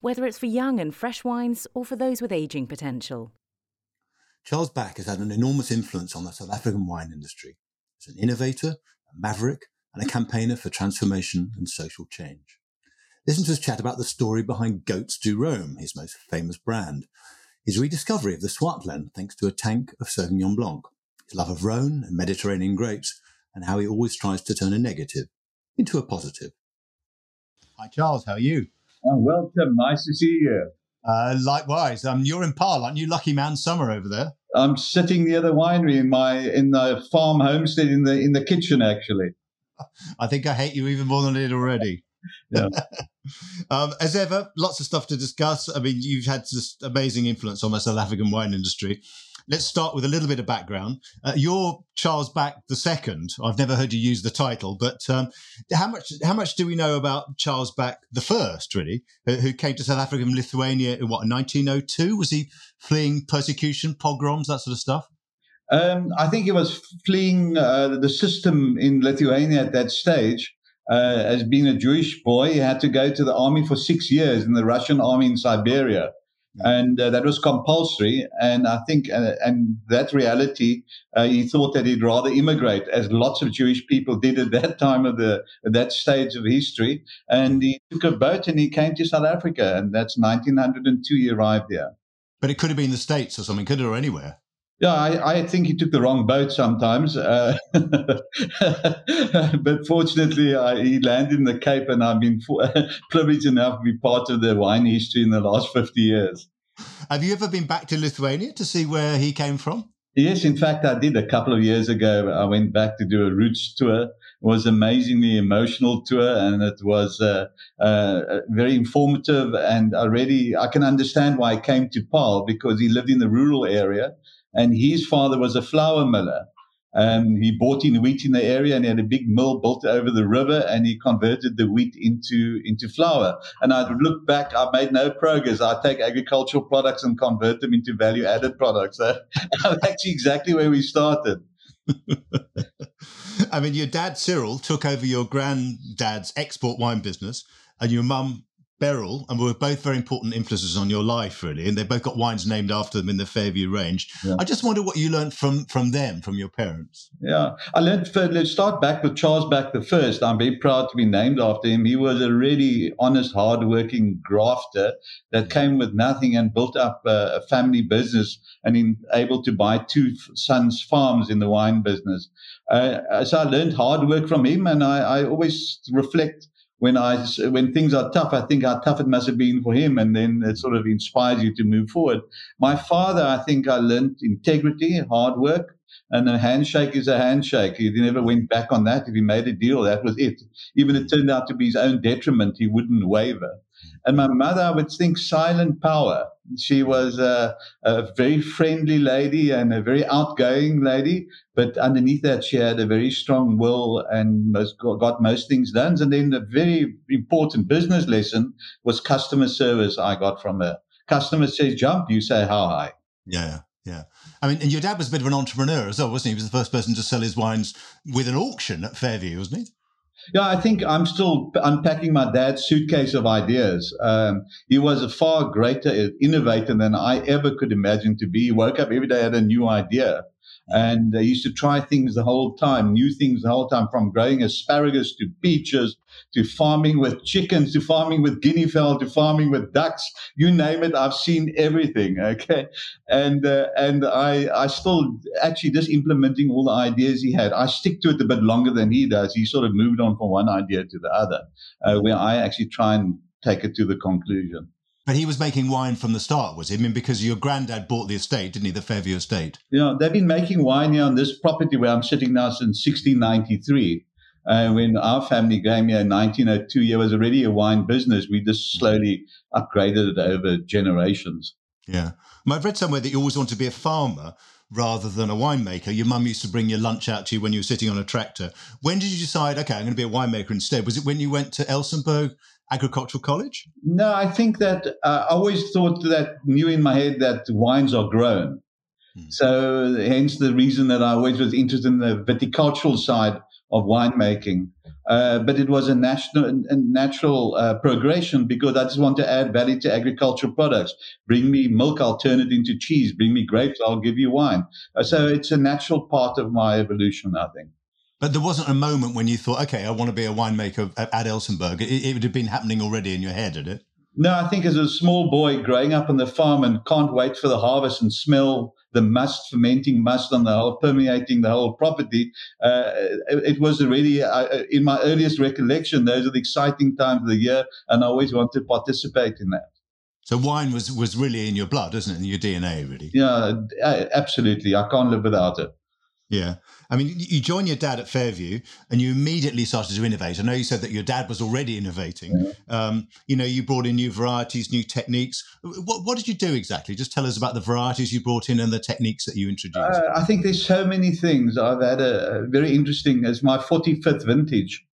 whether it's for young and fresh wines or for those with aging potential. Charles Back has had an enormous influence on the South African wine industry as an innovator, a maverick, and a campaigner for transformation and social change. Listen to his chat about the story behind Goats do Roam, his most famous brand, his rediscovery of the Swartland thanks to a tank of Sauvignon Blanc, his love of Rhone and Mediterranean grapes, and how he always tries to turn a negative into a positive. Hi, Charles. How are you? Oh, welcome. Nice to see you. Uh, likewise. Um, you're in Paarl, aren't you? Lucky man summer over there. I'm sitting near the winery in my in the farm homestead in the in the kitchen actually. I think I hate you even more than I did already. Yeah. um, as ever, lots of stuff to discuss. I mean, you've had this amazing influence on the South African wine industry. Let's start with a little bit of background. Uh, you're Charles Back the second. I've never heard you use the title, but um, how much how much do we know about Charles Back the first, really, who, who came to South Africa from Lithuania in what 1902? Was he fleeing persecution, pogroms, that sort of stuff? Um, I think he was fleeing uh, the system in Lithuania at that stage. Uh, as being a Jewish boy, he had to go to the army for six years in the Russian army in Siberia. And uh, that was compulsory. And I think, uh, and that reality, uh, he thought that he'd rather immigrate, as lots of Jewish people did at that time of the, at that stage of history. And he took a boat and he came to South Africa. And that's 1902 he arrived there. But it could have been the States or something, could it, or anywhere? Yeah, I, I, think he took the wrong boat sometimes. Uh, but fortunately, I, he landed in the Cape, and I've been for, privileged enough to be part of the wine history in the last 50 years. Have you ever been back to Lithuania to see where he came from? Yes, in fact, I did a couple of years ago. I went back to do a roots tour. It was amazingly emotional tour, and it was uh, uh, very informative. And already, I can understand why he came to Paarl because he lived in the rural area and his father was a flour miller. Um, he bought in wheat in the area and he had a big mill built over the river and he converted the wheat into, into flour. And I look back, I made no progress. I take agricultural products and convert them into value added products. So I'm actually exactly where we started. I mean, your dad, Cyril, took over your granddad's export wine business and your mum Beryl, and were both very important influences on your life, really. And they both got wines named after them in the Fairview range. Yeah. I just wonder what you learned from from them, from your parents. Yeah, I learned. Let's start back with Charles Back the first. I'm very proud to be named after him. He was a really honest, hardworking grafter that came with nothing and built up a, a family business and in, able to buy two sons' farms in the wine business. Uh, so I learned hard work from him, and I, I always reflect when I when things are tough, I think how tough it must have been for him, and then it sort of inspires you to move forward. My father, I think I learned integrity, hard work, and a handshake is a handshake. He never went back on that. If he made a deal, that was it. Even it turned out to be his own detriment, he wouldn't waver. And my mother, I would think, silent power. She was a, a, very friendly lady and a very outgoing lady, but underneath that, she had a very strong will and most, got most things done. And then a very important business lesson was customer service I got from her. Customer says jump, you say how high. Yeah. Yeah. I mean, and your dad was a bit of an entrepreneur as well, wasn't he? He was the first person to sell his wines with an auction at Fairview, wasn't he? Yeah, I think I'm still unpacking my dad's suitcase of ideas. Um, he was a far greater innovator than I ever could imagine to be. He woke up every day had a new idea and he used to try things the whole time, new things the whole time, from growing asparagus to peaches to farming with chickens to farming with guinea fowl to farming with ducks. You name it, I've seen everything. Okay, and uh, and I I still actually just implementing all the ideas he had. I stick to it a bit longer than he does. He sort of moved on from one idea to the other, uh, where I actually try and take it to the conclusion. But he was making wine from the start, was he? I mean, because your granddad bought the estate, didn't he? The Fairview estate. Yeah, they've been making wine here on this property where I'm sitting now since 1693. Uh, when our family came here in 1902, it was already a wine business. We just slowly upgraded it over generations. Yeah. I've read somewhere that you always want to be a farmer rather than a winemaker. Your mum used to bring your lunch out to you when you were sitting on a tractor. When did you decide, okay, I'm going to be a winemaker instead? Was it when you went to Elsenburg Agricultural College? No, I think that uh, I always thought that, knew in my head that wines are grown. Hmm. So, hence the reason that I always was interested in the viticultural side of winemaking. Uh, but it was a national a natural uh, progression because I just want to add value to agricultural products. Bring me milk, I'll turn it into cheese. Bring me grapes, I'll give you wine. Uh, so it's a natural part of my evolution, I think. But there wasn't a moment when you thought, okay, I want to be a winemaker at, Elsenburg. It, it would have been happening already in your head, did it? No, I think as a small boy growing up on the farm and can't wait for the harvest and smell the must, fermenting must on the whole, permeating the whole property. Uh, it, it, was really, uh, in my earliest recollection, those are the exciting times of the year, and I always wanted to participate in that. So wine was was really in your blood, isn't it? In your DNA, really. Yeah, absolutely. I can't live without it. Yeah. I mean, you join your dad at Fairview and you immediately started to innovate. I know you said that your dad was already innovating. Yeah. Um, you know, you brought in new varieties, new techniques. What, what, did you do exactly? Just tell us about the varieties you brought in and the techniques that you introduced. Uh, I think there's so many things. I've had a, a very interesting, as my 45th vintage.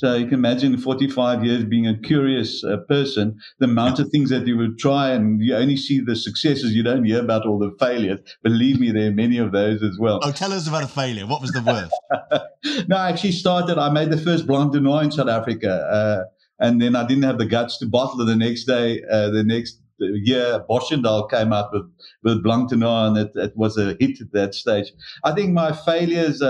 So you can imagine 45 years being a curious uh, person, the amount of things that you would try and you only see the successes. You don't hear about all the failures. Believe me, there are many of those as well. Oh, tell us about a failure. What was the worst? no, I actually started, I made the first Blanc de Noir in South Africa. Uh, and then I didn't have the guts to bottle it the next day. Uh, the next year, Boschendal came out with, with Blanc de Noir, and it, it was a hit at that stage. I think my failures, uh,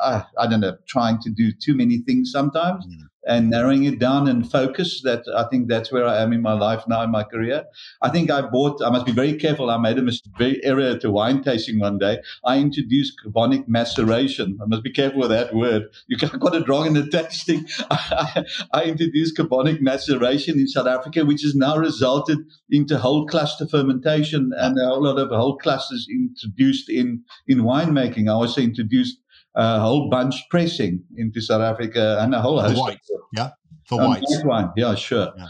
uh, I, I, don't know, trying to do too many things sometimes. Mm and narrowing it down and focus. That I think that's where I am in my life now in my career. I think I bought. I must be very careful. I made a very error to wine tasting one day. I introduced carbonic maceration. I must be careful with that word. You got it wrong in the tasting. I, I introduced carbonic maceration in South Africa, which has now resulted into whole cluster fermentation and a whole lot of whole clusters introduced in in winemaking. I also introduced a whole bunch pressing into South Africa and a whole host. White, yeah, for um, white. wine, yeah, sure. Yeah.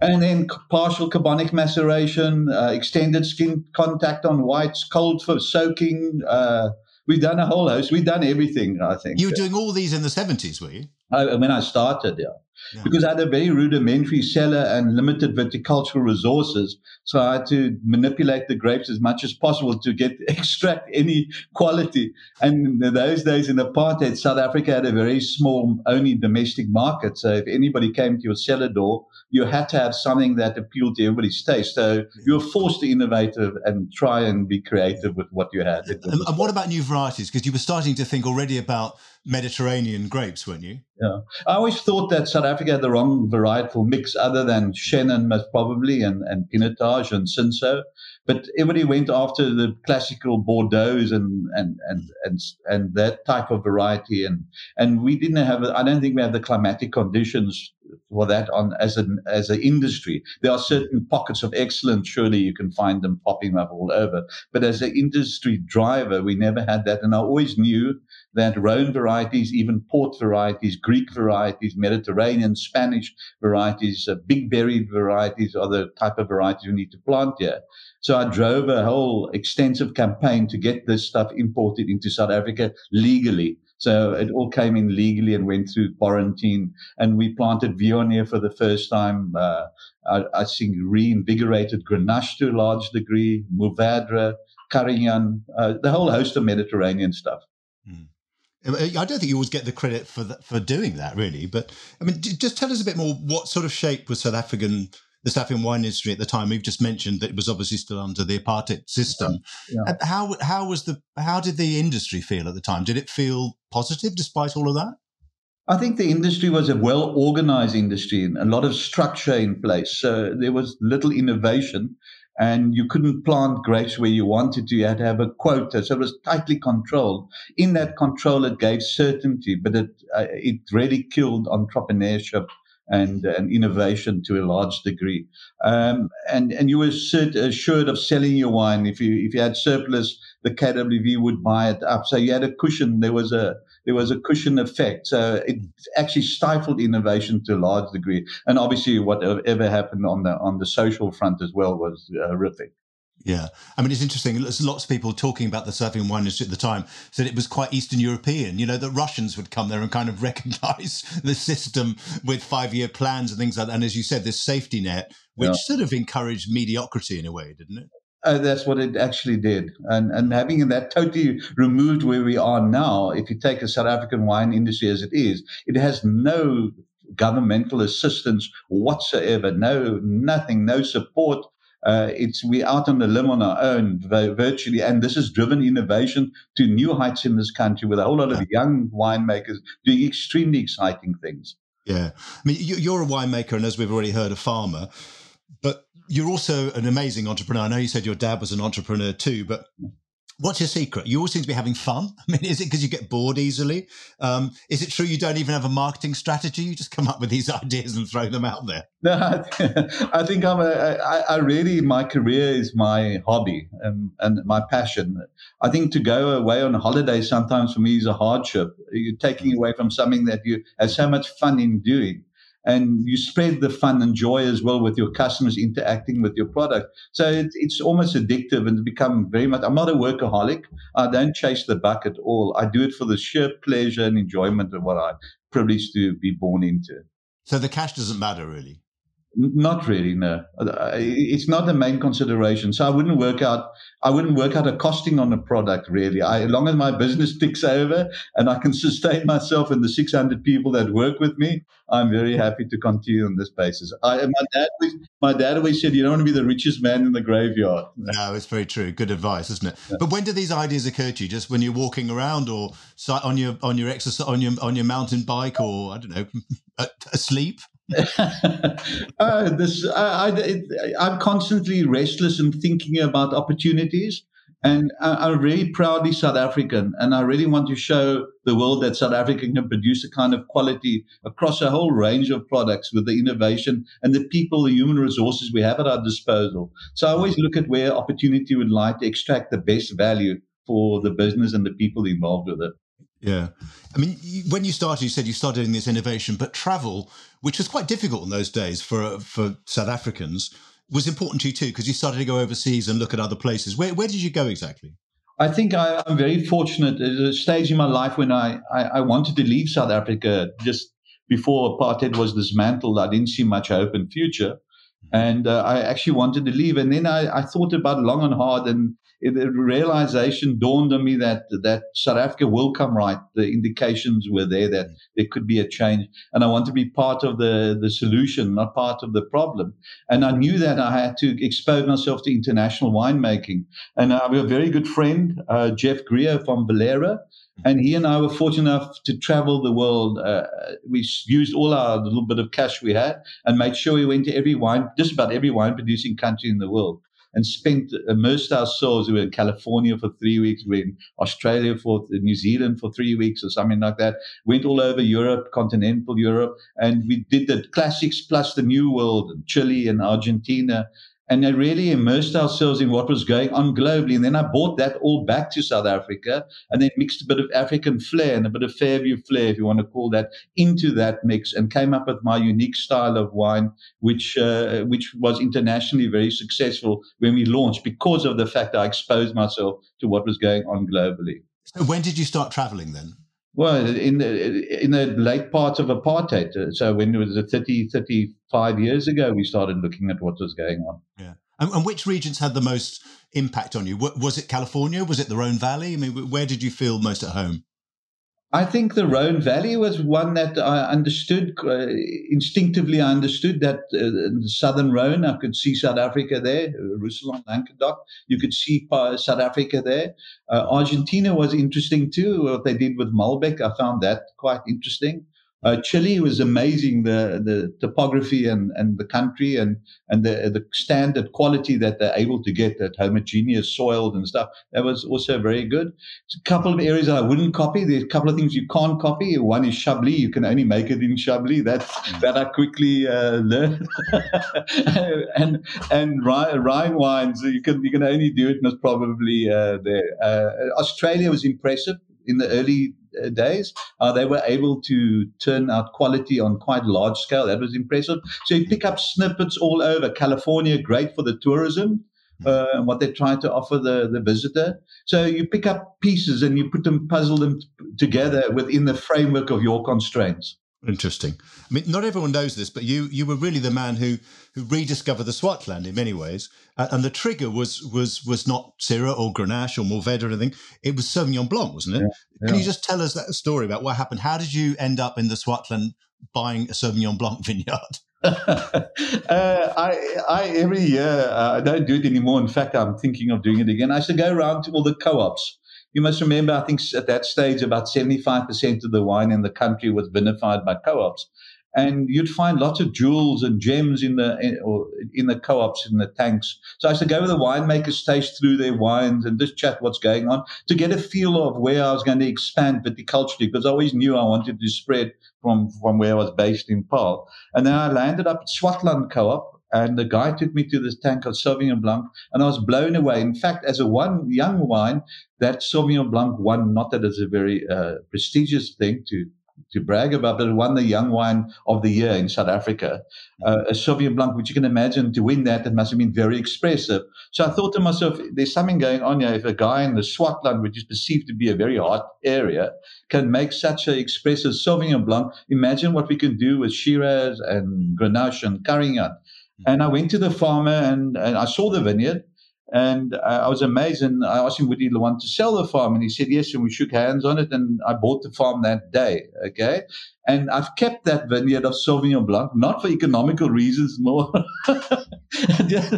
And then partial carbonic maceration, uh, extended skin contact on whites, cold for soaking. Uh, we've done a whole host. We've done everything. I think you were doing all these in the seventies, were you? I, when I started, yeah yeah. because I had a very rudimentary cellar and limited viticultural resources. So I had to manipulate the grapes as much as possible to get extract any quality. And in those days in apartheid, South Africa had a very small, only domestic market. So if anybody came to your cellar door, you had to have something that appealed to everybody's taste. So you were forced to innovate and try and be creative with what you had. And, and what about new varieties? Because you were starting to think already about Mediterranean grapes, weren't you? Yeah. I always thought that South Africa had the wrong varietal mix, other than Chenin, most probably, and, and Pinotage and Cinsault. But everybody went after the classical Bordeaux's and, and, and, and, and that type of variety. And, and we didn't have, I don't think we have the climatic conditions for that on as an as an industry. There are certain pockets of excellence. Surely you can find them popping up all over. But as an industry driver, we never had that. And I always knew that Rhone varieties, even port varieties, Greek varieties, Mediterranean, Spanish varieties, uh, big berried varieties are the type of varieties we need to plant here. So I drove a whole extensive campaign to get this stuff imported into South Africa legally. So it all came in legally and went through quarantine. And we planted Viognier for the first time. Uh, I, I, think reinvigorated Grenache to a large degree, Mourvèdre, Carignan, uh, the whole host of Mediterranean stuff. Mm. I don't think you always get the credit for that, for doing that, really. But I mean, just tell us a bit more. What sort of shape was South African the South African wine industry at the time? We've just mentioned that it was obviously still under the apartheid system. Yeah. Yeah. How how was the how did the industry feel at the time? Did it feel positive despite all of that? I think the industry was a well organized industry and a lot of structure in place. So there was little innovation and you couldn't plant grapes where you wanted to. You had to have a quota. So it was tightly controlled. In that control, it gave certainty, but it, uh, it really killed entrepreneurship and, and innovation to a large degree. Um, and, and you were assured of selling your wine. If you, if you had surplus, the KWV would buy it up. So you had a cushion. There was a, there was a cushion effect. So it actually stifled innovation to a large degree. And obviously, whatever happened on the on the social front as well was uh, horrific. Yeah, I mean it's interesting. There's lots of people talking about the African wine industry at the time said it was quite Eastern European. You know, that Russians would come there and kind of recognise the system with five-year plans and things like that. And as you said, this safety net, which yeah. sort of encouraged mediocrity in a way, didn't it? Uh, that's what it actually did. And, and having that totally removed where we are now, if you take a South African wine industry as it is, it has no governmental assistance whatsoever, no, nothing, no support. Uh, it's we're out on the limb on our own virtually, and this has driven innovation to new heights in this country with a whole lot of young winemakers doing extremely exciting things. Yeah, I mean, you're a winemaker, and as we've already heard, a farmer. But you're also an amazing entrepreneur. I know you said your dad was an entrepreneur too, but What's your secret? You always seem to be having fun. I mean, is it because you get bored easily? Um, is it true you don't even have a marketing strategy? You just come up with these ideas and throw them out there. No, I think I'm a, I, I really, my career is my hobby and, and my passion. I think to go away on holiday sometimes for me is a hardship. You're taking mm. away from something that you have so much fun in doing and you spread the fun and joy as well with your customers interacting with your product. So it, it's almost addictive and become very much. I'm not a workaholic. I don't chase the buck at all. I do it for the sheer pleasure and enjoyment of what I'm privileged to be born into. So the cash doesn't matter really. Not really, no. It's not the main consideration. So I wouldn't work out. I wouldn't work out a costing on a product really. I, as long as my business ticks over and I can sustain myself and the 600 people that work with me, I'm very happy to continue on this basis. I, my dad, always, my dad always said, "You don't want to be the richest man in the graveyard." No, it's very true. Good advice, isn't it? Yeah. But when do these ideas occur to you? Just when you're walking around, or on your on your exercise on your on your mountain bike, or I don't know, asleep? uh, this I, I, am constantly restless and thinking about opportunities. And I, am really proudly South African, and I really want to show the world that South Africa can produce a kind of quality across a whole range of products with the innovation and the people, the human resources we have at our disposal. So I always look at where opportunity would lie to extract the best value for the business and the people involved with it. Yeah. I mean, when you started, you said you started in this innovation, but travel, which was quite difficult in those days for for South Africans, was important to you too, because you started to go overseas and look at other places. Where, where did you go exactly? I think I, am very fortunate. There's a stage in my life when I, I, I, wanted to leave South Africa just before apartheid was dismantled. I didn't see much hope in future. Mm-hmm. And uh, I actually wanted to leave. And then I, I thought about long and hard. And the realization dawned on me that that South Africa will come right. The indications were there that there could be a change, and I want to be part of the the solution, not part of the problem. And I knew that I had to expose myself to international winemaking. And I have a very good friend, uh, Jeff Grier from Villiera. And he and I were fortunate enough to travel the world. Uh, we used all our little bit of cash we had and made sure we went to every wine, just about every wine producing country in the world and spent uh, immersed ourselves. We were in California for three weeks, we were in Australia for New Zealand for three weeks or something like that. Went all over Europe, continental Europe, and we did the classics plus the new world, and Chile and Argentina and I really immersed ourselves in what was going on globally. And then I brought that all back to South Africa and then mixed a bit of African flair and a bit of Fairview flair, if you want to call that, into that mix and came up with my unique style of wine, which, uh, which was internationally very successful when we launched because of the fact I exposed myself to what was going on globally. So when did you start traveling then? Well, in the in the late part of apartheid, uh, so when it was 30, 35 years ago, we started looking at what was going on. Yeah, and, and which regions had the most impact on you? Was it California? Was it the Rhone Valley? I mean, where did you feel most at home? I think the Rhone Valley was one that I understood uh, instinctively. I understood that uh, the southern Rhone, I could see South Africa there, Roussillon, Languedoc. You could see South Africa there. Uh, Argentina was interesting too. What they did with Malbec, I found that quite interesting. Uh, Chile was amazing, the, the topography and, and the country and, and the, the standard quality that they're able to get, that homogeneous soils and stuff. That was also very good. There's a couple of areas that I wouldn't copy. There's a couple of things you can't copy. One is Chablis. You can only make it in Chablis. That, mm. that I quickly uh, learned. and and Rhine wines, you can, you can only do it most probably uh, there. Uh, Australia was impressive in the early uh, days, uh, they were able to turn out quality on quite large scale. That was impressive. So you pick up snippets all over. California, great for the tourism. uh, and what they try to offer the, the visitor. So you pick up pieces and you put them, puzzle them t- together within the framework of your constraints. Interesting. I mean, not everyone knows this, but you you were really the man who who rediscovered the Swartland in many ways. Uh, and the trigger was was was not Syrah or Grenache or Mourvedre or anything. It was Sauvignon Blanc, wasn't it? Yeah, yeah. Can you just tell us that story about what happened? How did you end up in the Swartland buying a Sauvignon Blanc vineyard? uh, I, I every year uh, I don't do it anymore. In fact, I'm thinking of doing it again. I should go around to all the co-ops. You must remember, I think at that stage, about 75% of the wine in the country was vinified by co-ops and you'd find lots of jewels and gems in the in, the co-ops in the tanks. So I used to go with the winemakers, taste through their wines, and just chat what's going on to get a feel of where I was going to expand viticulturally because I always knew I wanted to spread from from where I was based in Paarl. And then I landed up at Swartland Co-op. And the guy took me to this tank of Sauvignon Blanc, and I was blown away. In fact, as a one young wine, that Sauvignon Blanc won, not that it's a very uh, prestigious thing to to brag about, but won the Young Wine of the Year in South Africa, uh, a Sauvignon Blanc, which you can imagine to win that, it must have been very expressive. So I thought to myself, there's something going on here. If a guy in the Swartland, which is perceived to be a very hot area, can make such an expressive Sauvignon Blanc, imagine what we can do with Shiraz and Grenache and Carignan. And I went to the farmer and, and I saw the vineyard and I was amazed. And I asked him, would he want to sell the farm? And he said, yes. And we shook hands on it. And I bought the farm that day. Okay. And I've kept that vineyard of Sauvignon Blanc, not for economical reasons, more just,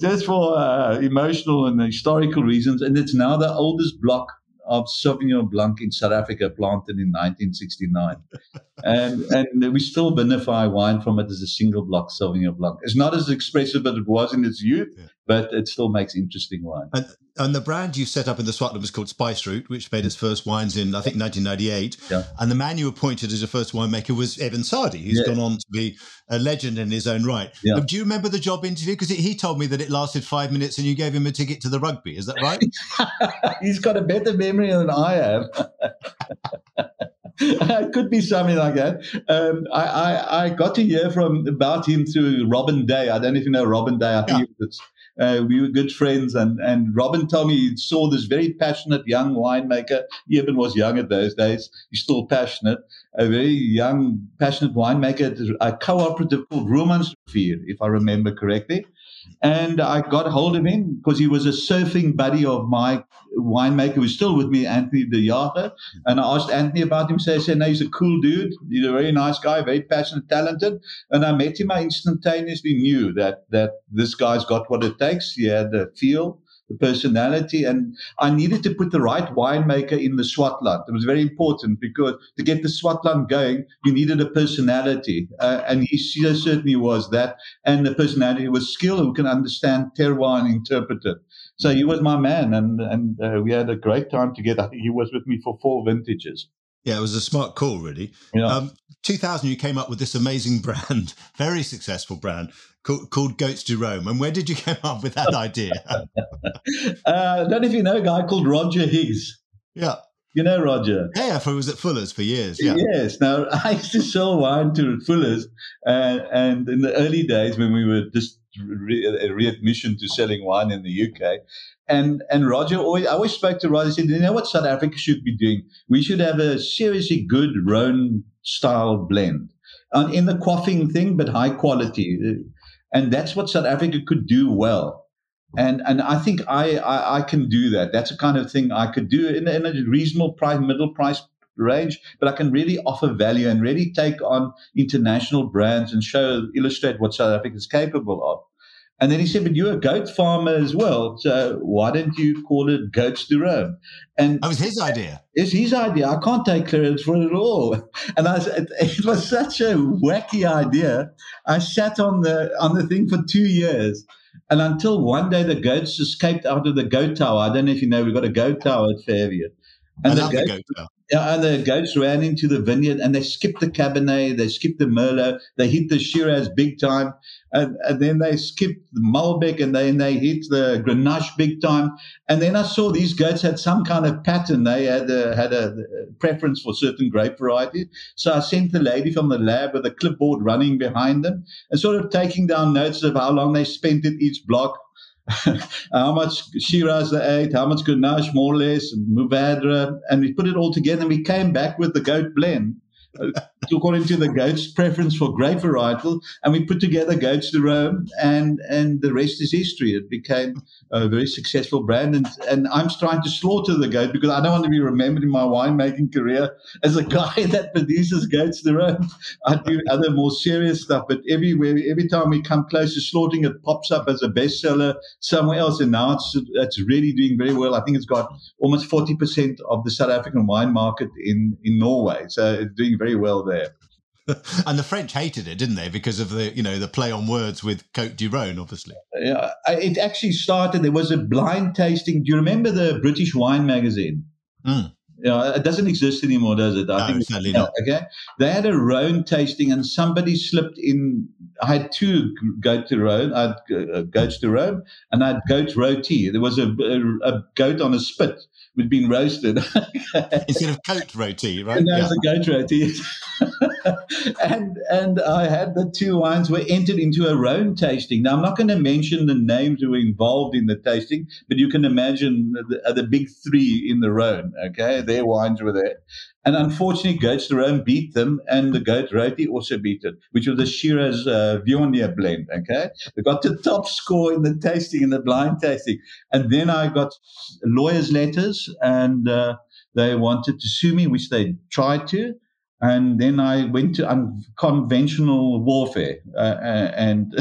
just, for uh, emotional and historical reasons. And it's now the oldest block of Sauvignon Blanc in South Africa, planted in 1969. and and we still vinify wine from it as a single block Sauvignon Blanc. It's not as expressive as it was in its youth, yeah. But it still makes interesting wine. And, and the brand you set up in the Swartland was called Spice Route, which made its first wines in, I think, 1998. Yeah. And the man you appointed as your first winemaker was Eben Sadie, who's yeah. gone on to be a legend in his own right. Yeah. Do you remember the job interview? Because he told me that it lasted five minutes and you gave him a ticket to the rugby. Is that right? He's got a better memory than I have. it could be something like that. Um, I, I, I, got to hear from about him through Robin Day. I don't know if you know Robin Day. I think yeah. uh, we were good friends, and, and Robin told me he saw this very passionate young winemaker. He even was young at those days. He's still passionate. A very young, passionate winemaker at a cooperative called Romansrivier, if I remember correctly. And I got hold of him because he was a surfing buddy of my winemaker who's still with me, Anthony de Jager. And I asked Anthony about him. So I said, no, he's a cool dude. He's a very nice guy, very passionate, talented. And I met him. I instantaneously knew that that this guy's got what it takes. He had the feel the personality. And I needed to put the right winemaker in the Swartland. It was very important because to get the Swartland going, you needed a personality. Uh, and he certainly was that. And the personality was skill who can understand terroir and interpret it. So he was my man, and and uh, we had a great time together. He was with me for four vintages. Yeah, it was a smart call, really. Yeah. Um, 2000, you came up with this amazing brand, very successful brand called, called Goats do Roam. And where did you come up with that idea? uh, I don't know if you know a guy called Roger Higgs. Yeah. You know Roger? Yeah, I was at Fuller's for years. Yeah. Yes. Now, I used to sell wine to Fuller's. Uh, and in the early days when we were just re- readmission to selling wine in the UK, and and Roger always I always spoke to Roger. Said, "You know what South Africa should be doing? We should have a seriously good Rhone style blend, and in the quaffing thing, but high quality. And that's what South Africa could do well. And and I think I, I, I can do that. That's the kind of thing I could do in, in a reasonable price, middle price range, but I can really offer value and really take on international brands and show, illustrate what South Africa is capable of. And then he said, but you're a goat farmer as well. So why don't you call it Goats do Roam? And that was his idea. It's his idea. I can't take credit for it at all. And I, it, it was such a wacky idea. I sat on the, on the thing for two years. And until one day the goats escaped out of the goat tower. I don't know if you know, we've got a goat tower at Fairview. And I the, goat, the goat tower. Yeah, and the goats ran into the vineyard and they skipped the Cabernet, they skipped the Merlot, they hit the Shiraz big time, and, and then they skipped the Malbec and then they hit the Grenache big time. And then I saw these goats had some kind of pattern. They had a, had a preference for certain grape varieties. So I sent the lady from the lab with a clipboard running behind them and sort of taking down notes of how long they spent at each block how much Shiraz they ate, how much Grenache more or less, and Mourvedre, and we put it all together and we came back with the goat blend according to the goat's preference for grape varietal, and we put together Goats do Roam, and and the rest is history. It became a very successful brand, and and I'm trying to slaughter the goat because I don't want to be remembered in my winemaking career as a guy that produces Goats do Roam. I do other more serious stuff, but everywhere, every time we come close to slaughtering, it pops up as a bestseller somewhere else, and now it's it's really doing very well. I think it's got almost 40% of the South African wine market in in Norway, so it's doing very well there. and the French hated it, didn't they? Because of the you know the play on words with Cote du Rhône, obviously. Yeah, it actually started. There was a blind tasting. Do you remember the British Wine Magazine? Mm. Yeah, it doesn't exist anymore, does it? I no, think certainly not. Okay, they had a Rhône tasting, and somebody slipped in. I had two goat to Rhône. I had uh, Goats do Roam, and I had goat roti. There was a, a, a goat on a spit with been roasted instead of goat roti, right? And that yeah. a goat roti. and and I had the two wines were entered into a Rhône tasting. Now I'm not going to mention the names who were involved in the tasting, but you can imagine the, the big three in the Rhône. Okay, their wines were there, and unfortunately, Goats do Roam beat them, and the Goat Roti also beat it, which was the Shiraz uh, Viognier blend. Okay, they got the top score in the tasting, in the blind tasting, and then I got lawyers' letters, and uh, they wanted to sue me, which they tried to. And then I went to unconventional warfare, uh, uh and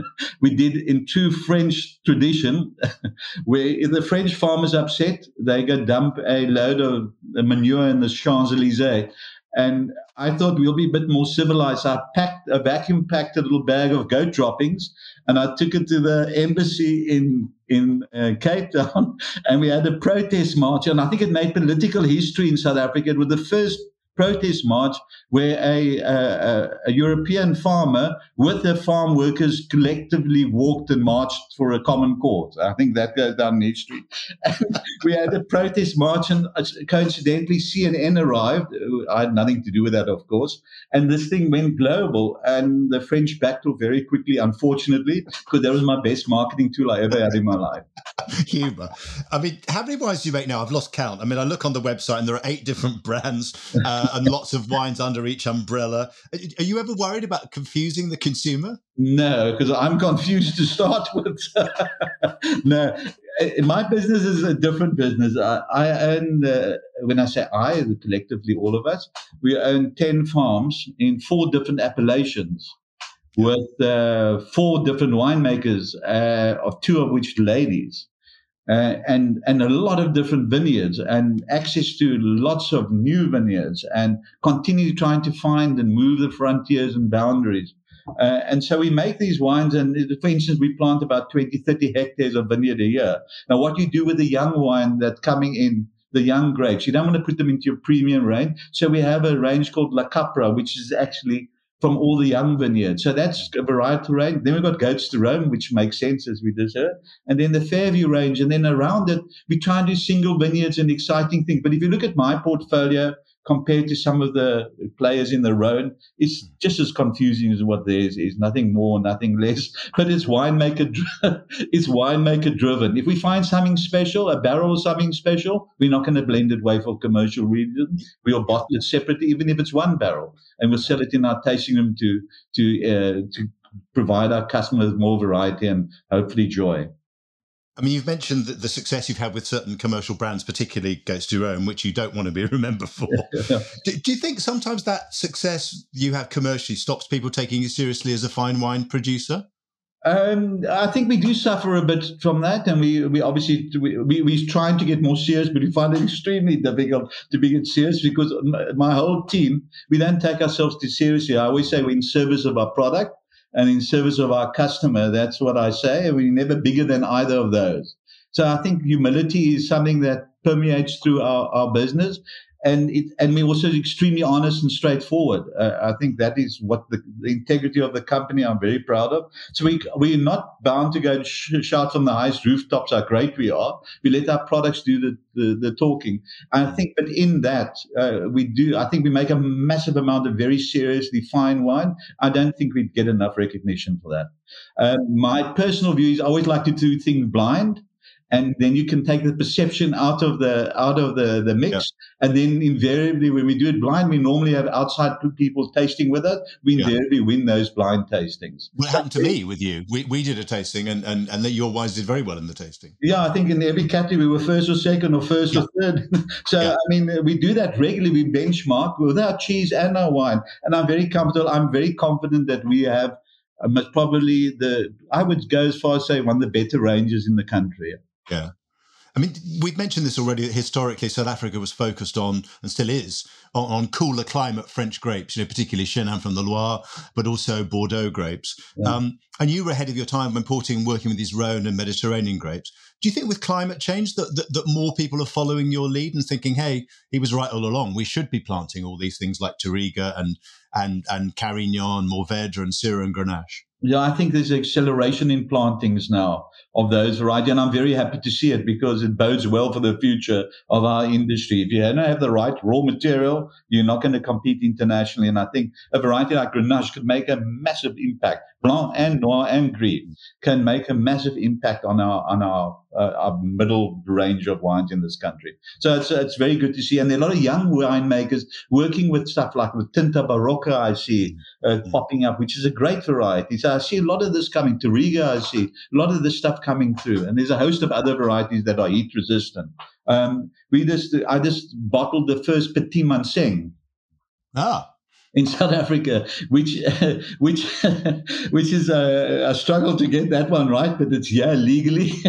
we did in true French tradition, where if the French farmers upset, they go dump a load of manure in the Champs Elysees. And I thought we'll be a bit more civilized. I packed a vacuum packed a little bag of goat droppings, and I took it to the embassy in in uh, Cape Town, and we had a protest march. And I think it made political history in South Africa. It was the first protest march where a, a, a, European farmer with the farm workers collectively walked and marched for a common cause. I think that goes down in history. we had a protest march, and uh, coincidentally, CNN arrived. I had nothing to do with that, of course. And this thing went global, and the French backed off very quickly, unfortunately, because that was my best marketing tool I ever had in my life. Humor. I mean, how many wines do you make now? I've lost count. I mean, I look on the website, and there are eight different brands. Uh, and lots of wines under each umbrella. Are you ever worried about confusing the consumer? No, because I'm confused to start with. no, my business is a different business. I, I own, uh, when I say I, collectively all of us, we own 10 farms in four different appellations with uh, four different winemakers, uh, of two of which ladies uh, and and a lot of different vineyards and access to lots of new vineyards and continue trying to find and move the frontiers and boundaries. Uh, and so we make these wines, and for instance, we plant about 20, 30 hectares of vineyard a year. Now, what you do with the young wine that's coming in, the young grapes, you don't want to put them into your premium range. So we have a range called La Capra, which is actually from all the young vineyards. So that's a varietal range. Then we've got Goats do Roam, which makes sense as we did. And then the Fairview range. And then around it, we try and do single vineyards and exciting things. But if you look at my portfolio, compared to some of the players in the Rhone, it's just as confusing as what theirs is. Nothing more, nothing less. But it's winemaker, it's winemaker driven. If we find something special, a barrel or something special, we're not going to blend it away for commercial reasons. We'll bottle it separately, even if it's one barrel, and we'll sell it in our tasting room to to uh, to provide our customers more variety and hopefully joy. I mean, you've mentioned the, the success you've had with certain commercial brands, particularly Goats do Roam, which you don't want to be remembered for. do, do, you think sometimes that success you have commercially stops people taking you seriously as a fine wine producer? Um, I think we do suffer a bit from that, and we, we obviously we, we we're trying to get more serious, but we find it extremely difficult to be serious because my whole team we don't take ourselves too seriously. I always say we're in service of our product, and in service of our customer. That's what I say. We're never bigger than either of those. So I think humility is something that permeates through our, our business. And it and we're also extremely honest and straightforward. Uh, I think that is what the, the, integrity of the company I'm very proud of. So we we're not bound to go and sh- shout from the highest rooftops how great we are. We let our products do the the, the talking. And I think, but in that uh, we do. I think we make a massive amount of very seriously fine wine. I don't think we'd get enough recognition for that. Um, my personal view is I always like to do things blind and then you can take the perception out of the out of the the mix. Yeah. and then invariably when we do it blind we normally have outside people tasting with us we invariably yeah. win those blind tastings. Well it happened to me with you? We, we did a tasting and and and your wines did very well in the tasting. Yeah i think in every category we were first or second or first yeah. or third. So i mean we do that regularly. We benchmark with our cheese and our wine. And i'm very comfortable. I'm very confident that we have um, probably the I would go as far as say one of the better ranges in the country. Yeah. I mean, we've mentioned this already. Historically, South Africa was focused on, and still is, on, on cooler climate French grapes. You know, particularly Chenin from the Loire, but also Bordeaux grapes. Yeah. Um, and you were ahead of your time when importing and working with these Rhone and Mediterranean grapes. Do you think with climate change that, that, that more people are following your lead and thinking, "Hey, he was right all along. We should be planting all these things like Touriga and and and Carignan, Mourvèdre, and Syrah and Grenache." Yeah, I think there's acceleration in plantings now of those varieties, and I'm very happy to see it because it bodes well for the future of our industry. If you don't have the right raw material, you're not going to compete internationally. And I think a variety like Grenache could make a massive impact. Blanc and Noir and Gris can make a massive impact on our on our uh, our middle range of wines in this country. So it's it's very good to see, and there are a lot of young winemakers working with stuff like with Tinta Barroca. I see uh, mm. popping up, which is a great variety. So I see a lot of this coming. Touriga, I see a lot of this stuff coming through, and there's a host of other varieties that are heat resistant. Um, we just I just bottled the first Petit Manseng. Ah in South Africa, which which which is a, a, struggle to get that one right, but it's yeah legally.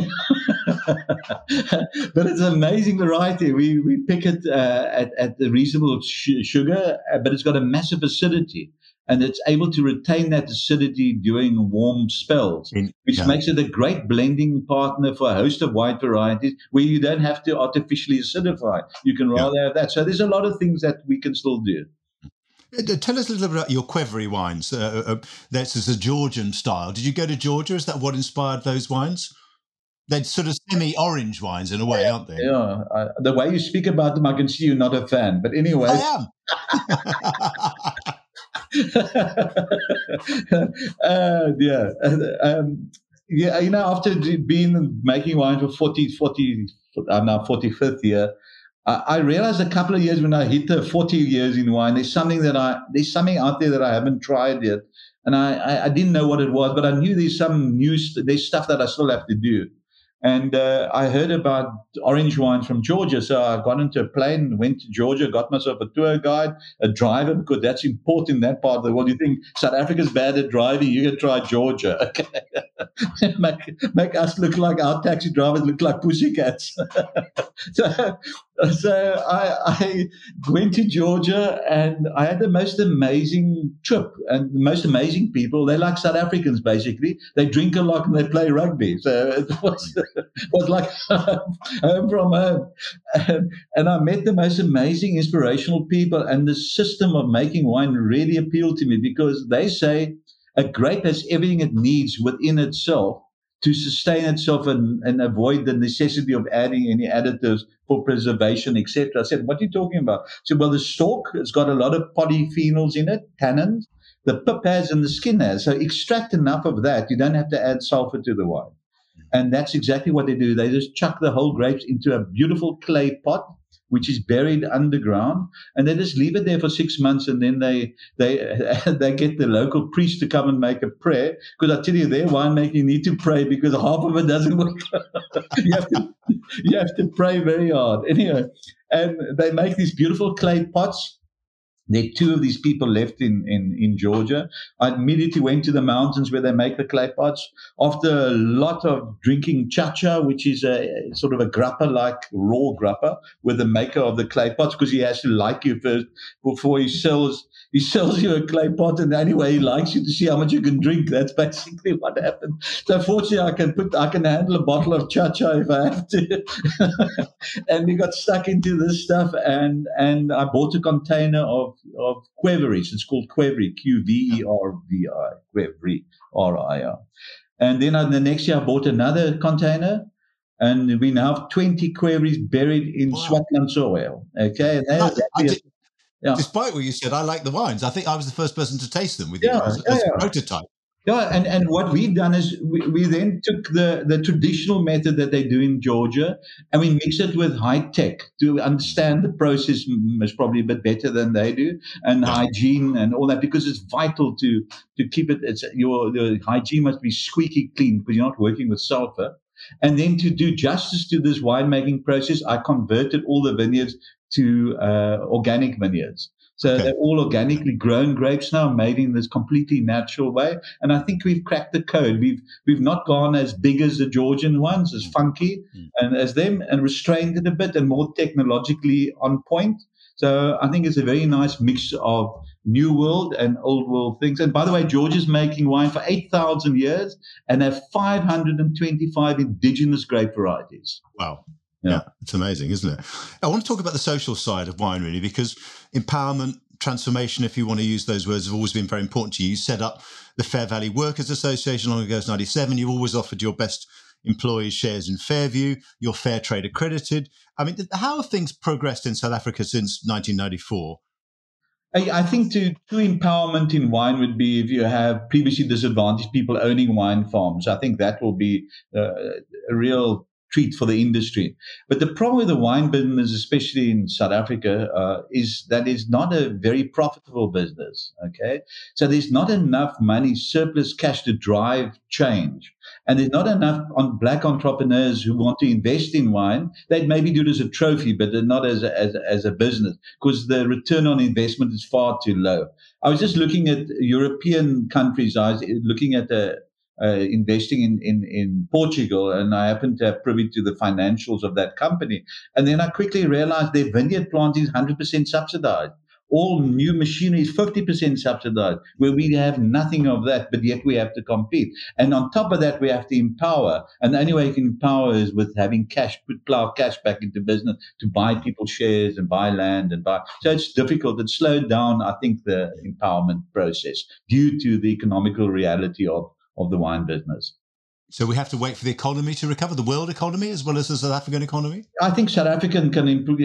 but it's an amazing variety. We we pick it uh, at at the reasonable sh- sugar, uh, but it's got a massive acidity. And it's able to retain that acidity during warm spells, which yeah. makes it a great blending partner for a host of white varieties where you don't have to artificially acidify. You can rather yeah. have that. So there's a lot of things that we can still do. Uh, tell us a little bit about your Qvevri wines. Uh, uh, that's a Georgian style. Did you go to Georgia? Is that what inspired those wines? They're sort of semi-orange wines in a way, aren't they? Yeah. Uh, the way you speak about them, I can see you're not a fan. But anyway, I am. uh, yeah. Um, yeah. You know, after being making wine for 40, 40, I'm now 45th year, I realized a couple of years when I hit the 40 years in wine, there's something that I, there's something out there that I haven't tried yet. And I, I, I didn't know what it was, but I knew there's some new, there's stuff that I still have to do. And uh, I heard about orange wine from Georgia. So I got into a plane, went to Georgia, got myself a tour guide, a driver, because that's important in that part of the world. You think South Africa's bad at driving, you can try Georgia. Okay. make, make us look like our taxi drivers look like pussycats. so so I, I, went to Georgia and I had the most amazing trip and the most amazing people. They're like South Africans, basically. They drink a lot and they play rugby. So it was, was like home from home. And, and I met the most amazing, inspirational people. And the system of making wine really appealed to me because they say a grape has everything it needs within itself to sustain itself and, and avoid the necessity of adding any additives for preservation, etc. I said, what are you talking about? So, well, the stalk has got a lot of polyphenols in it, tannins. The pip has and the skin has. So extract enough of that. You don't have to add sulfur to the wine. And that's exactly what they do. They just chuck the whole grapes into a beautiful clay pot which is buried underground, and they just leave it there for six months, and then they they they get the local priest to come and make a prayer. Because I tell you, their winemaking need to pray because half of it doesn't work. you have to you have to pray very hard. Anyway, and they make these beautiful clay pots there are two of these people left in, in, in Georgia. I immediately went to the mountains where they make the clay pots. After a lot of drinking chacha, which is a sort of a grappa like raw grappa with the maker of the clay pots, because he has to like you first before he sells he sells you a clay pot, and anyway, he likes you to see how much you can drink. That's basically what happened. So fortunately, I can put, I can handle a bottle of cha cha if I have to. and we got stuck into this stuff, and and I bought a container of of queveries. It's called quevery, Q V E R V I, quevery, R I R. And then the next year, I bought another container and we now have 20 queries buried in wow. Swartland soil. Okay. And that, I, did, yeah. Despite what you said, I like the wines. I think I was the first person to taste them with yeah, you as, yeah, as a prototype. Yeah, and, and what we've done is we, we then took the, the traditional method that they do in Georgia and we mix it with high tech to understand the process is probably a bit better than they do and hygiene and all that because it's vital to to keep it it's your the hygiene must be squeaky clean because you're not working with sulfur. And then to do justice to this winemaking process, I converted all the vineyards to uh, organic vineyards. So okay. they're all organically grown grapes now, made in this completely natural way. And I think we've cracked the code. We've we've not gone as big as the Georgian ones, as funky mm. and as them, and restrained it a bit and more technologically on point. So I think it's a very nice mix of new world and old world things. And by the way, Georgia's making wine for 8,000 years and have 525 indigenous grape varieties. Wow. Yeah. yeah. it's amazing, isn't it? I want to talk about the social side of wine, really, because empowerment, transformation, if you want to use those words, have always been very important to you. You set up the Fair Valley Workers Association long ago as 97. You've always offered your best employees shares in Fairview. You're Fair Trade accredited. I mean, how have things progressed in South Africa since 1994? I, think to, empowerment in wine would be if you have previously disadvantaged people owning wine farms. I think that will be uh, a real treat for the industry. But the problem with the wine business, especially in South Africa, uh, is that it's not a very profitable business. Okay. So there's not enough money, surplus cash to drive change. And there's not enough on black entrepreneurs who want to invest in wine. They'd maybe do it as a trophy, but not as a, as, as a business because the return on investment is far too low. I was just looking at European countries. I was looking at a, uh, investing in, in, in Portugal, and I happened to have privy to the financials of that company. And then I quickly realized their vineyard planting is 100% subsidized. All new machinery is 50% subsidized, where we have nothing of that, but yet we have to compete. And on top of that, we have to empower. And the only way you can empower is with having cash, put plow cash back into business to buy people shares and buy land and buy. So it's difficult. It slowed down, I think, the empowerment process due to the economical reality of of the wine business. So we have to wait for the economy to recover, the world economy as well as the South African economy. I think South African can improve,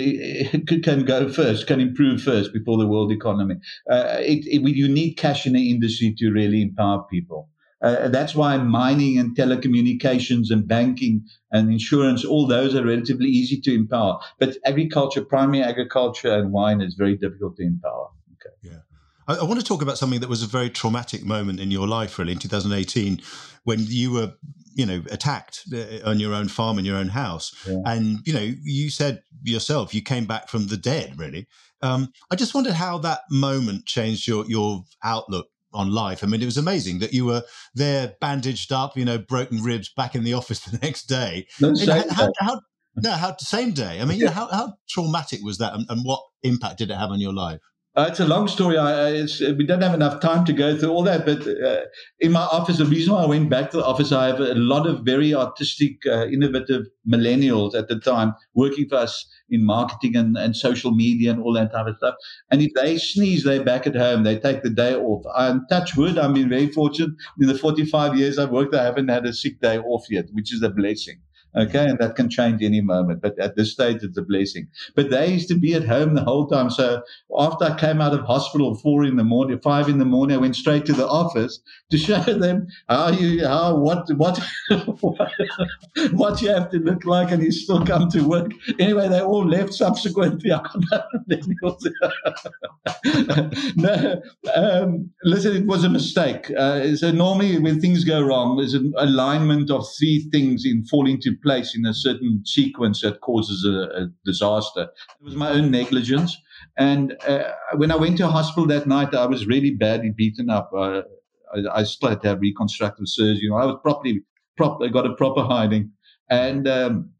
can go first, can improve first before the world economy. Uh, it, it, you need cash in the industry to really empower people. Uh, that's why mining and telecommunications and banking and insurance, all those are relatively easy to empower. But agriculture, primary agriculture and wine is very difficult to empower. Okay. Yeah. I, I, want to talk about something that was a very traumatic moment in your life, really, in 2018, when you were, you know, attacked uh, on your own farm in your own house, yeah. and you know, you said yourself you came back from the dead, really. Um, I just wondered how that moment changed your your outlook on life. I mean, it was amazing that you were there, bandaged up, you know, broken ribs, back in the office the next day. No, how, how, how, no, how same day. I mean, you know, how, how traumatic was that, and, and what impact did it have on your life? Uh, it's a long story. I, we don't have enough time to go through all that. But uh, in my office, the reason why I went back to the office, I have a lot of very artistic, uh, innovative millennials at the time working for us in marketing and, and social media and all that type of stuff. And if they sneeze, they're back at home. They take the day off. I'm touch wood. I've been very fortunate. In the 45 years I've worked, I haven't had a sick day off yet, which is a blessing. Okay. And that can change any moment. But at this stage, it's a blessing. But they used to be at home the whole time. So after I came out of hospital, four in the morning, five in the morning, I went straight to the office to show them how you, how, what, what, what you have to look like and you still come to work. Anyway, they all left subsequently. no, um, listen, it was a mistake. Uh, so normally when things go wrong, there's an alignment of three things in falling to place in a certain sequence that causes a, a disaster. It was my own negligence. And uh, when I went to hospital that night, I was really badly beaten up. Uh, I, I, still had to have reconstructive surgery. You know, I was properly, properly got a proper hiding. And um,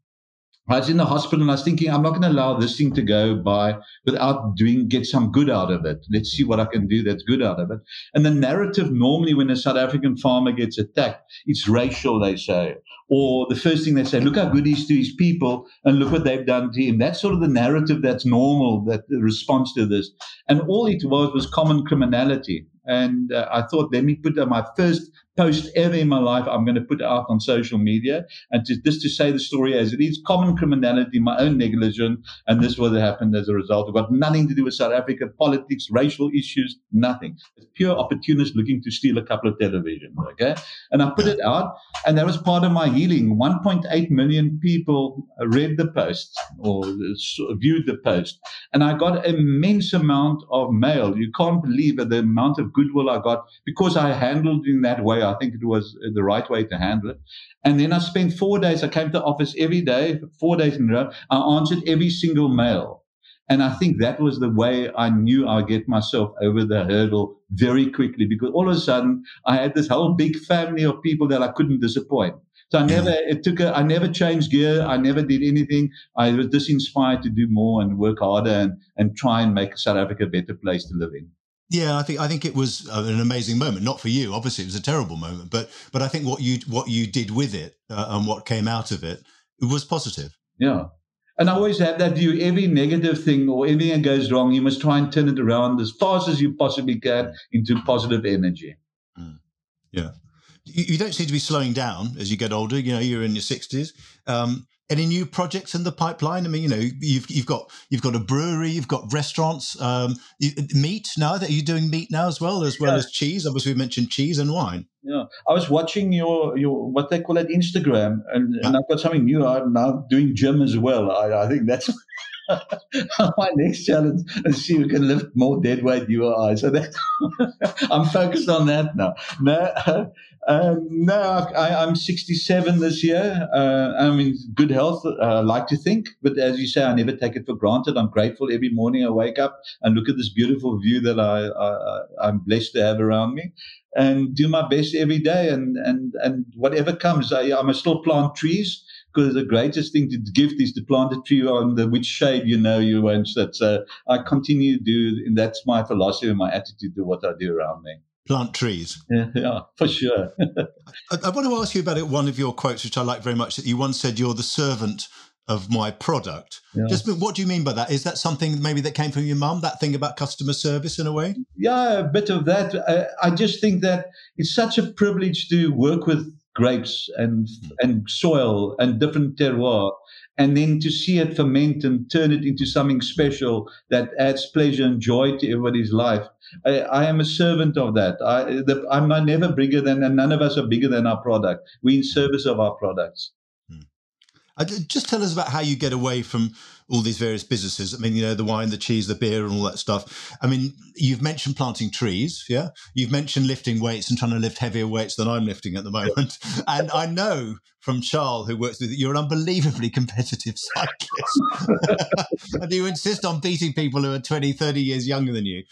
I was in the hospital and I was thinking, I'm not going to allow this thing to go by without doing, get some good out of it. Let's see what I can do that's good out of it. And the narrative normally when a South African farmer gets attacked, it's racial, they say. Or the first thing they say, look how good he is to his people and look what they've done to him. That's sort of the narrative that's normal, that the response to this. And all it was was common criminality. And uh, I thought, let me put uh, my first post ever in my life I'm going to put it out on social media. And to, just to say the story as it is, common criminality, my own negligence, and this was what happened as a result. It got nothing to do with South Africa, politics, racial issues, nothing. It's pure opportunists looking to steal a couple of televisions, okay? And I put it out, and that was part of my healing. 1.8 million people read the post or viewed the post, and I got immense amount of mail. You can't believe the amount of goodwill I got because I handled in that way. I think it was the right way to handle it. And then I spent four days. I came to office every day, four days in a row. I answered every single mail. And I think that was the way I knew I'd get myself over the hurdle very quickly because all of a sudden I had this whole big family of people that I couldn't disappoint. So I never, mm. it took a, I never changed gear. I never did anything. I was just inspired to do more and work harder and, and try and make South Africa a better place to live in. Yeah, I think I think it was uh, an amazing moment. Not for you, obviously, it was a terrible moment, but but I think what you what you did with it uh, and what came out of it, it was positive. Yeah, and I always have that view: every negative thing or anything that goes wrong, you must try and turn it around as fast as you possibly can into positive energy. Mm. Yeah, you, you, don't seem to be slowing down as you get older. You know, you're in your sixties. Um, any new projects in the pipeline? I mean, you know, you've you've got you've got a brewery, you've got restaurants, um, you, meat now. That are you doing meat now as well, as well yeah. as cheese? Obviously, we mentioned cheese and wine. Yeah, I was watching your your what they call it Instagram, and, yeah. and I've got something new. I'm now doing gym as well. I, I think that's my next challenge and see who can lift more dead weight you or I. So that I'm focused on that now. No, um, no, I, am 67 this year. Uh, I'm in good health, uh, I like to think. But as you say, I never take it for granted. I'm grateful every morning I wake up and look at this beautiful view that I, I, I'm blessed to have around me and do my best every day. And, and, and whatever comes, I, I must still plant trees because the greatest thing to gift is to plant a tree on the which shade you know you won't sit. So uh, I continue to do, and that's my philosophy and my attitude to what I do around me plant trees. Yeah, yeah for sure. I, I, want to ask you about it. One of your quotes, which I like very much, that you once said, "You're the servant of my product." Yeah. Just what do you mean by that? Is that something maybe that came from your mum? That thing about customer service, in a way? Yeah, a bit of that. I, I just think that it's such a privilege to work with grapes and hmm. and soil and different terroir and then to see it ferment and turn it into something special that adds pleasure and joy to everybody's life. I, I am a servant of that. I, the, I'm never bigger than, and none of us are bigger than our product. We're in service of our products. Uh, just tell us about how you get away from all these various businesses. I mean, you know, the wine, the cheese, the beer, and all that stuff. I mean, you've mentioned planting trees, yeah. You've mentioned lifting weights and trying to lift heavier weights than I'm lifting at the moment. and I know from Charles, who works with you, you're an unbelievably competitive cyclist. and you insist on beating people who are 20, 30 years younger than you.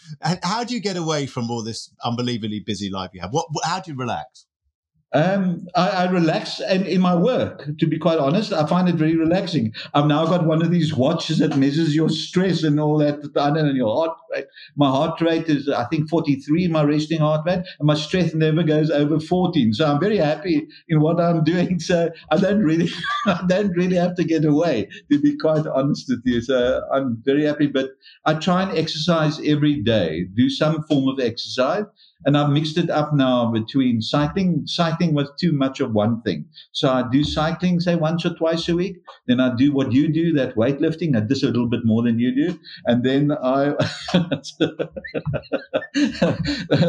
how do you get away from all this unbelievably busy life you have? What, how do you relax? Um, I, I, relax and in my work, to be quite honest, I find it very relaxing. I've now got one of these watches that measures your stress and all that. I don't know, your heart rate. My heart rate is, I think, 43, my resting heart rate, and my stress never goes over 14. So I'm very happy in what I'm doing. So I don't really, I don't really have to get away, to be quite honest with you. So I'm very happy, but I try and exercise every day, do some form of exercise and I've mixed it up now between cycling. Cycling was too much of one thing. So I do cycling, say once or twice a week. Then I do what you do, that weightlifting. I just a little bit more than you do. And then I,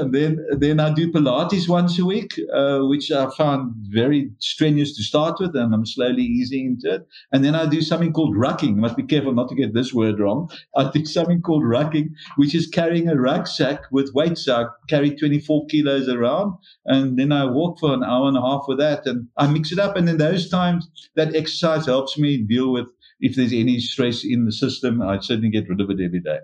then, then I do Pilates once a week, uh, which I found very strenuous to start with. And I'm slowly easing into it. And then I do something called rucking. I must be careful not to get this word wrong. I do something called rucking, which is carrying a rucksack with weights. I carry 20 24 kilos around. And then I walk for an hour and a half with that and I mix it up. And in those times, that exercise helps me deal with if there's any stress in the system. I certainly get rid of it every day.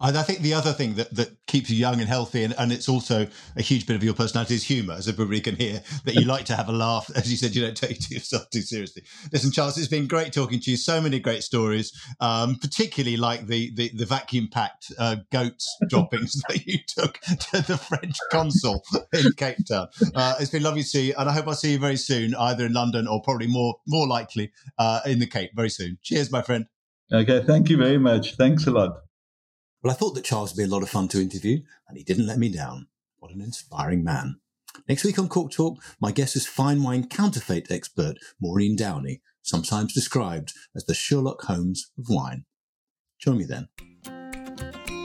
And I think the other thing that, that keeps you young and healthy, and, and it's also a huge bit of your personality, is humour, as everybody can hear, that you like to have a laugh. As you said, you don't take yourself too seriously. Listen, Charles, it's been great talking to you. So many great stories, um, particularly like the, the, the vacuum packed uh, goats droppings that you took to the French consul in Cape Town. Uh, it's been lovely to see you, and I hope I'll see you very soon, either in London or probably more, more likely uh, in the Cape very soon. Cheers, my friend. Okay, thank you very much. Thanks a lot. Well, I thought that Charles would be a lot of fun to interview, and he didn't let me down. What an inspiring man. Next week on Cork Talk, my guest is fine wine counterfeit expert Maureen Downey, sometimes described as the Sherlock Holmes of wine. Join me then.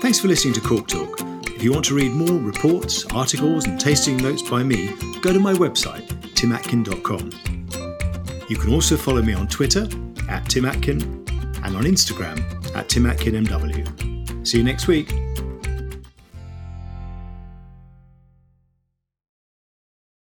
Thanks for listening to Cork Talk. If you want to read more reports, articles, and tasting notes by me, go to my website, timatkin.com. You can also follow me on Twitter at timatkin and on Instagram at timatkinmw. See you next week.